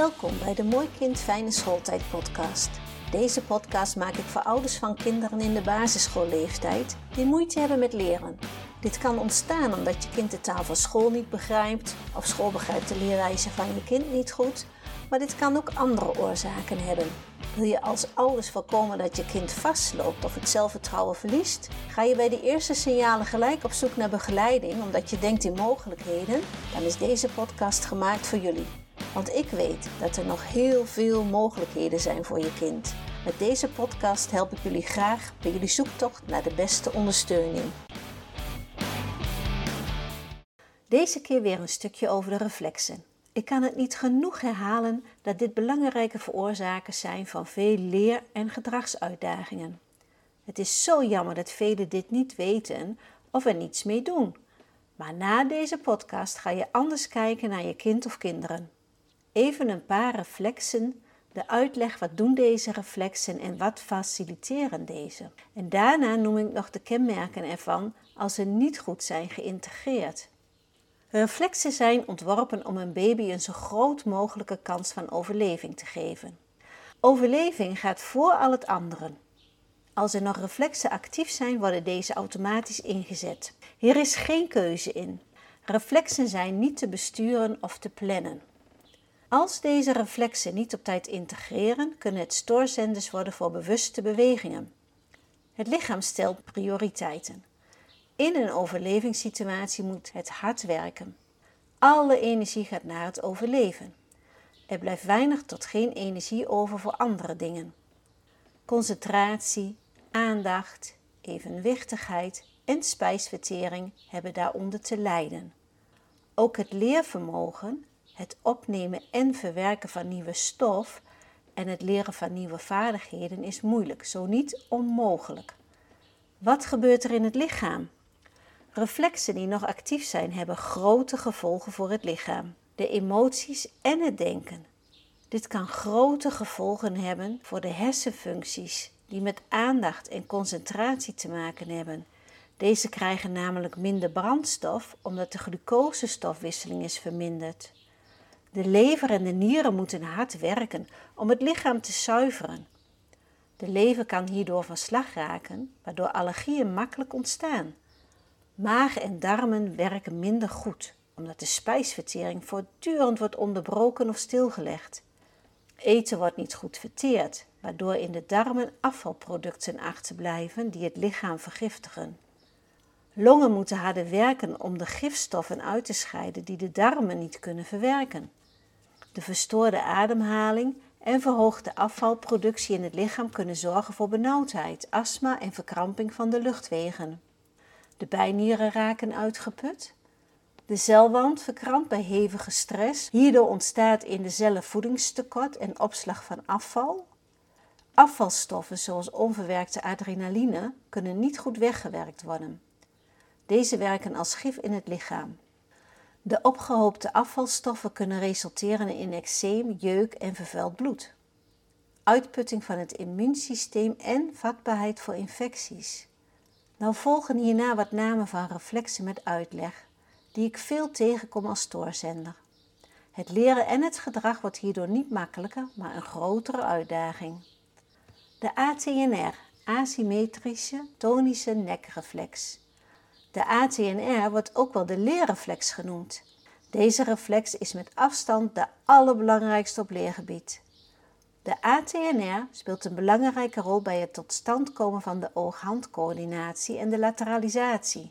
Welkom bij de Mooi Kind Fijne Schooltijd podcast. Deze podcast maak ik voor ouders van kinderen in de basisschoolleeftijd die moeite hebben met leren. Dit kan ontstaan omdat je kind de taal van school niet begrijpt of school begrijpt de leerwijze van je kind niet goed, maar dit kan ook andere oorzaken hebben. Wil je als ouders voorkomen dat je kind vastloopt of het zelfvertrouwen verliest? Ga je bij de eerste signalen gelijk op zoek naar begeleiding omdat je denkt in mogelijkheden? Dan is deze podcast gemaakt voor jullie. Want ik weet dat er nog heel veel mogelijkheden zijn voor je kind. Met deze podcast help ik jullie graag bij jullie zoektocht naar de beste ondersteuning. Deze keer weer een stukje over de reflexen. Ik kan het niet genoeg herhalen dat dit belangrijke veroorzakers zijn van veel leer- en gedragsuitdagingen. Het is zo jammer dat velen dit niet weten of er niets mee doen. Maar na deze podcast ga je anders kijken naar je kind of kinderen. Even een paar reflexen, de uitleg wat doen deze reflexen en wat faciliteren deze. En daarna noem ik nog de kenmerken ervan als ze niet goed zijn geïntegreerd. Reflexen zijn ontworpen om een baby een zo groot mogelijke kans van overleving te geven. Overleving gaat voor al het andere. Als er nog reflexen actief zijn, worden deze automatisch ingezet. Hier is geen keuze in. Reflexen zijn niet te besturen of te plannen. Als deze reflexen niet op tijd integreren, kunnen het stoorzenders worden voor bewuste bewegingen. Het lichaam stelt prioriteiten. In een overlevingssituatie moet het hard werken. Alle energie gaat naar het overleven. Er blijft weinig tot geen energie over voor andere dingen. Concentratie, aandacht, evenwichtigheid en spijsvertering hebben daaronder te lijden. Ook het leervermogen het opnemen en verwerken van nieuwe stof en het leren van nieuwe vaardigheden is moeilijk, zo niet onmogelijk. Wat gebeurt er in het lichaam? Reflexen die nog actief zijn hebben grote gevolgen voor het lichaam, de emoties en het denken. Dit kan grote gevolgen hebben voor de hersenfuncties die met aandacht en concentratie te maken hebben. Deze krijgen namelijk minder brandstof omdat de glucosestofwisseling is verminderd. De lever en de nieren moeten hard werken om het lichaam te zuiveren. De lever kan hierdoor van slag raken, waardoor allergieën makkelijk ontstaan. Maag en darmen werken minder goed, omdat de spijsvertering voortdurend wordt onderbroken of stilgelegd. Eten wordt niet goed verteerd, waardoor in de darmen afvalproducten achterblijven die het lichaam vergiftigen. Longen moeten harder werken om de gifstoffen uit te scheiden die de darmen niet kunnen verwerken. De verstoorde ademhaling en verhoogde afvalproductie in het lichaam kunnen zorgen voor benauwdheid, astma en verkramping van de luchtwegen. De bijnieren raken uitgeput. De celwand verkrampt bij hevige stress. Hierdoor ontstaat in de cellen voedingstekort en opslag van afval. Afvalstoffen zoals onverwerkte adrenaline kunnen niet goed weggewerkt worden. Deze werken als gif in het lichaam. De opgehoopte afvalstoffen kunnen resulteren in eczeem, jeuk en vervuild bloed. Uitputting van het immuunsysteem en vatbaarheid voor infecties. Nou volgen hierna wat namen van reflexen met uitleg, die ik veel tegenkom als stoorzender. Het leren en het gedrag wordt hierdoor niet makkelijker, maar een grotere uitdaging. De ATNR, asymmetrische tonische nekreflex. De ATNR wordt ook wel de leerreflex genoemd. Deze reflex is met afstand de allerbelangrijkste op leergebied. De ATNR speelt een belangrijke rol bij het tot stand komen van de oog-handcoördinatie en de lateralisatie.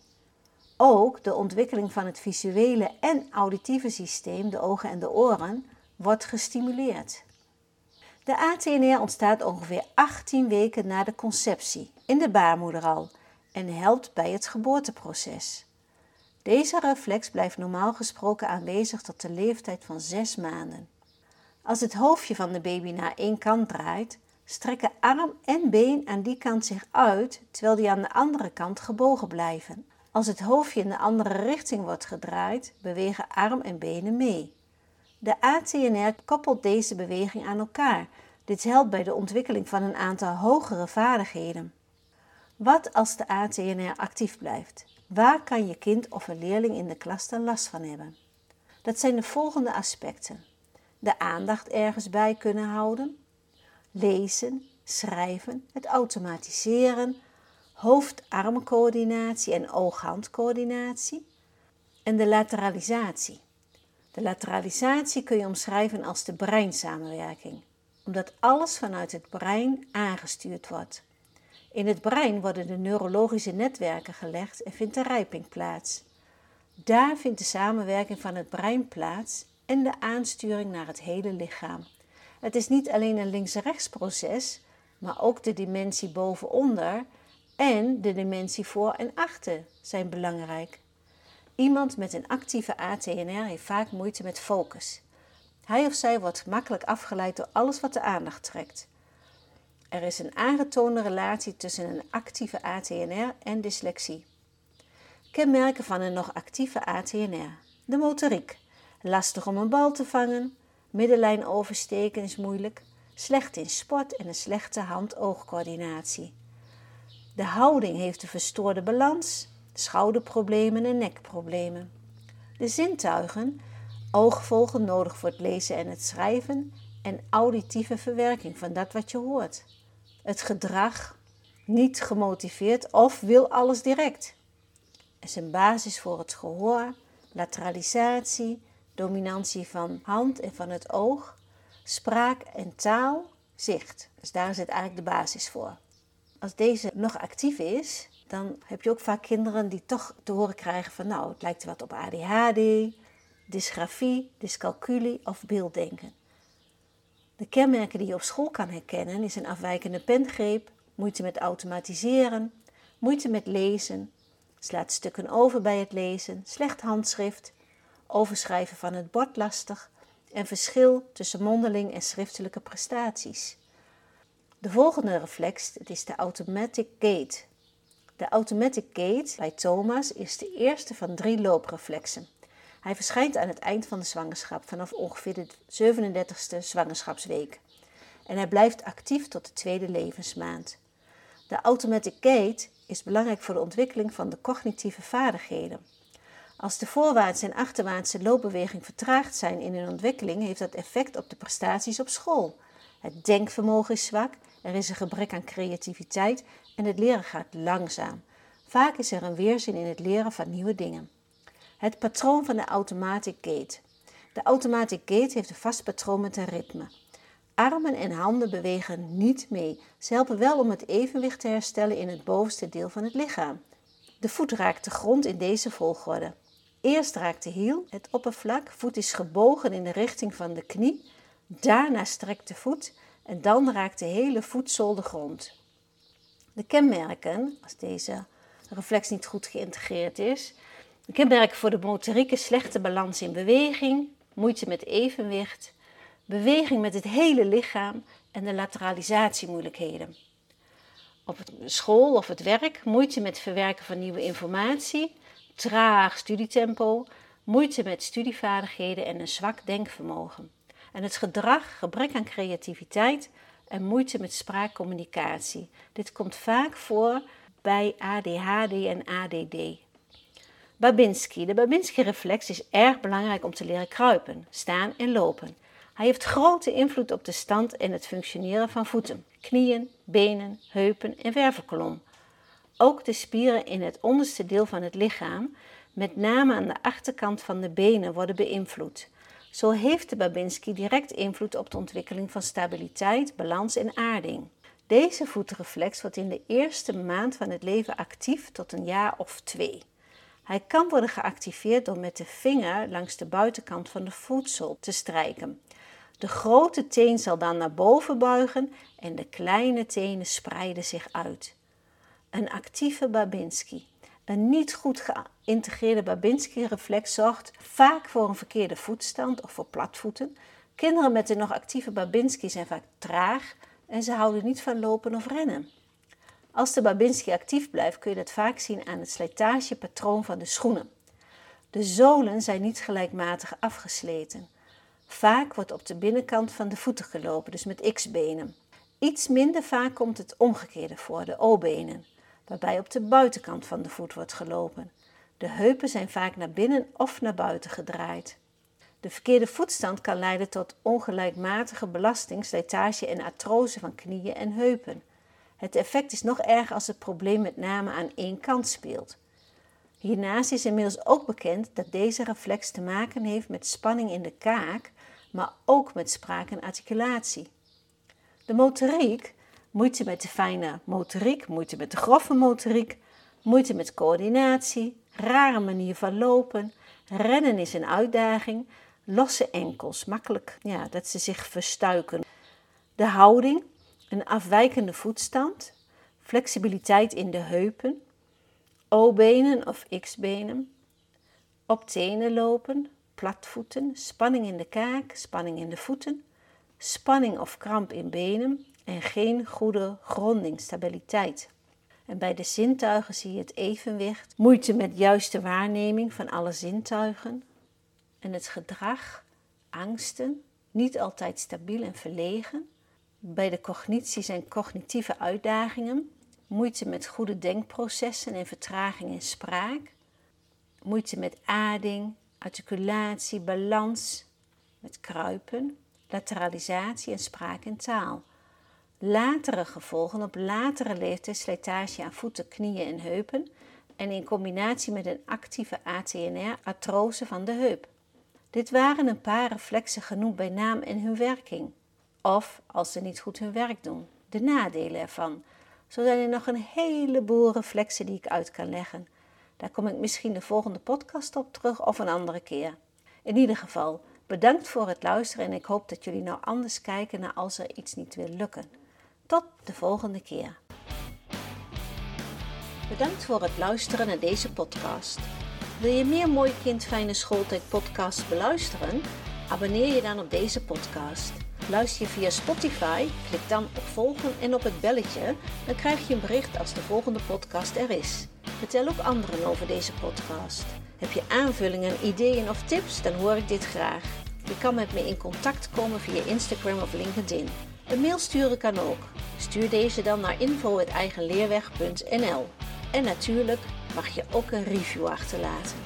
Ook de ontwikkeling van het visuele en auditieve systeem, de ogen en de oren, wordt gestimuleerd. De ATNR ontstaat ongeveer 18 weken na de conceptie, in de baarmoeder al, en helpt bij het geboorteproces. Deze reflex blijft normaal gesproken aanwezig tot de leeftijd van 6 maanden. Als het hoofdje van de baby naar één kant draait, strekken arm en been aan die kant zich uit, terwijl die aan de andere kant gebogen blijven. Als het hoofdje in de andere richting wordt gedraaid, bewegen arm en benen mee. De ATNR koppelt deze beweging aan elkaar. Dit helpt bij de ontwikkeling van een aantal hogere vaardigheden. Wat als de ATNR actief blijft? Waar kan je kind of een leerling in de klas dan last van hebben? Dat zijn de volgende aspecten. de aandacht ergens bij kunnen houden, lezen, schrijven, het automatiseren, hoofd-armcoördinatie en oog-handcoördinatie en de lateralisatie. De lateralisatie kun je omschrijven als de breinsamenwerking, omdat alles vanuit het brein aangestuurd wordt. In het brein worden de neurologische netwerken gelegd en vindt de rijping plaats. Daar vindt de samenwerking van het brein plaats en de aansturing naar het hele lichaam. Het is niet alleen een links-rechts proces, maar ook de dimensie boven-onder en de dimensie voor en achter zijn belangrijk. Iemand met een actieve ATNR heeft vaak moeite met focus. Hij of zij wordt makkelijk afgeleid door alles wat de aandacht trekt. Er is een aangetoonde relatie tussen een actieve ATNR en dyslexie. Kenmerken van een nog actieve ATNR. De motoriek. Lastig om een bal te vangen. Middenlijn oversteken is moeilijk. Slecht in sport en een slechte hand-oogcoördinatie. De houding heeft een verstoorde balans, schouderproblemen en nekproblemen. De zintuigen, oogvolgen nodig voor het lezen en het schrijven en auditieve verwerking van dat wat je hoort. Het gedrag, niet gemotiveerd of wil alles direct. is een basis voor het gehoor, lateralisatie, dominantie van hand en van het oog, spraak en taal, zicht. Dus daar zit eigenlijk de basis voor. Als deze nog actief is, dan heb je ook vaak kinderen die toch te horen krijgen van nou, het lijkt wat op ADHD, dysgrafie, dyscalculie of beelddenken. De kenmerken die je op school kan herkennen is een afwijkende pengreep, moeite met automatiseren, moeite met lezen, slaat stukken over bij het lezen, slecht handschrift, overschrijven van het bord lastig en verschil tussen mondeling en schriftelijke prestaties. De volgende reflex is de automatic gait. De automatic gait bij Thomas is de eerste van drie loopreflexen. Hij verschijnt aan het eind van de zwangerschap vanaf ongeveer de 37e zwangerschapsweek. En hij blijft actief tot de tweede levensmaand. De automatic gait is belangrijk voor de ontwikkeling van de cognitieve vaardigheden. Als de voorwaartse en achterwaartse loopbeweging vertraagd zijn in hun ontwikkeling, heeft dat effect op de prestaties op school. Het denkvermogen is zwak, er is een gebrek aan creativiteit en het leren gaat langzaam. Vaak is er een weerzin in het leren van nieuwe dingen. Het patroon van de automatic gait. De automatic gait heeft een vast patroon met een ritme. Armen en handen bewegen niet mee. Ze helpen wel om het evenwicht te herstellen in het bovenste deel van het lichaam. De voet raakt de grond in deze volgorde. Eerst raakt de hiel het oppervlak, voet is gebogen in de richting van de knie, daarna strekt de voet en dan raakt de hele voetzool de grond. De kenmerken, als deze reflex niet goed geïntegreerd is, de kenmerken voor de motoriek is slechte balans in beweging, moeite met evenwicht, beweging met het hele lichaam en de lateralisatiemoeilijkheden. Op school of het werk moeite met verwerken van nieuwe informatie, traag studietempo, moeite met studievaardigheden en een zwak denkvermogen. En het gedrag, gebrek aan creativiteit en moeite met spraakcommunicatie. Dit komt vaak voor bij ADHD en ADD. Babinski. De Babinski-reflex is erg belangrijk om te leren kruipen, staan en lopen. Hij heeft grote invloed op de stand en het functioneren van voeten, knieën, benen, heupen en wervelkolom. Ook de spieren in het onderste deel van het lichaam, met name aan de achterkant van de benen, worden beïnvloed. Zo heeft de Babinski direct invloed op de ontwikkeling van stabiliteit, balans en aarding. Deze voetreflex wordt in de eerste maand van het leven actief tot een jaar of twee. Hij kan worden geactiveerd door met de vinger langs de buitenkant van de voedsel te strijken. De grote teen zal dan naar boven buigen en de kleine tenen spreiden zich uit. Een actieve Babinski. Een niet goed geïntegreerde Babinski-reflex zorgt vaak voor een verkeerde voetstand of voor platvoeten. Kinderen met een nog actieve Babinski zijn vaak traag en ze houden niet van lopen of rennen. Als de Babinski actief blijft, kun je dat vaak zien aan het slijtagepatroon van de schoenen. De zolen zijn niet gelijkmatig afgesleten. Vaak wordt op de binnenkant van de voeten gelopen, dus met X-benen. Iets minder vaak komt het omgekeerde voor, de O-benen waarbij op de buitenkant van de voet wordt gelopen. De heupen zijn vaak naar binnen of naar buiten gedraaid. De verkeerde voetstand kan leiden tot ongelijkmatige belasting, slijtage en artrose van knieën en heupen. Het effect is nog erger als het probleem met name aan één kant speelt. Hiernaast is inmiddels ook bekend dat deze reflex te maken heeft met spanning in de kaak, maar ook met spraak en articulatie. De motoriek, moeite met de fijne motoriek, moeite met de grove motoriek, moeite met coördinatie, rare manier van lopen, rennen is een uitdaging, losse enkels, makkelijk ja, dat ze zich verstuiken. De houding, een afwijkende voetstand, flexibiliteit in de heupen, O-benen of X-benen, op tenen lopen, platvoeten, spanning in de kaak, spanning in de voeten, spanning of kramp in benen en geen goede gronding, stabiliteit. En bij de zintuigen zie je het evenwicht, moeite met juiste waarneming van alle zintuigen en het gedrag, angsten, niet altijd stabiel en verlegen. Bij de cognitie zijn cognitieve uitdagingen, moeite met goede denkprocessen en vertraging in spraak, moeite met ading, articulatie, balans, met kruipen, lateralisatie en spraak en taal. Latere gevolgen op latere leeftijd slijtage aan voeten, knieën en heupen en in combinatie met een actieve ATNR artrose van de heup. Dit waren een paar reflexen genoemd bij naam en hun werking. Of, als ze niet goed hun werk doen, de nadelen ervan. Zo zijn er nog een heleboel reflexen die ik uit kan leggen. Daar kom ik misschien de volgende podcast op terug of een andere keer. In ieder geval, bedankt voor het luisteren en ik hoop dat jullie nou anders kijken naar als er iets niet wil lukken. Tot de volgende keer. Bedankt voor het luisteren naar deze podcast. Wil je meer Mooi Kind Schooltijd podcasts beluisteren? Abonneer je dan op deze podcast. Luister je via Spotify, klik dan op volgen en op het belletje, dan krijg je een bericht als de volgende podcast er is. Vertel ook anderen over deze podcast. Heb je aanvullingen, ideeën of tips, dan hoor ik dit graag. Je kan met me in contact komen via Instagram of LinkedIn. Een mail sturen kan ook. Stuur deze dan naar info.eigenleerweg.nl En natuurlijk mag je ook een review achterlaten.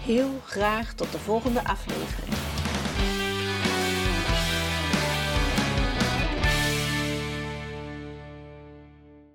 Heel graag tot de volgende aflevering.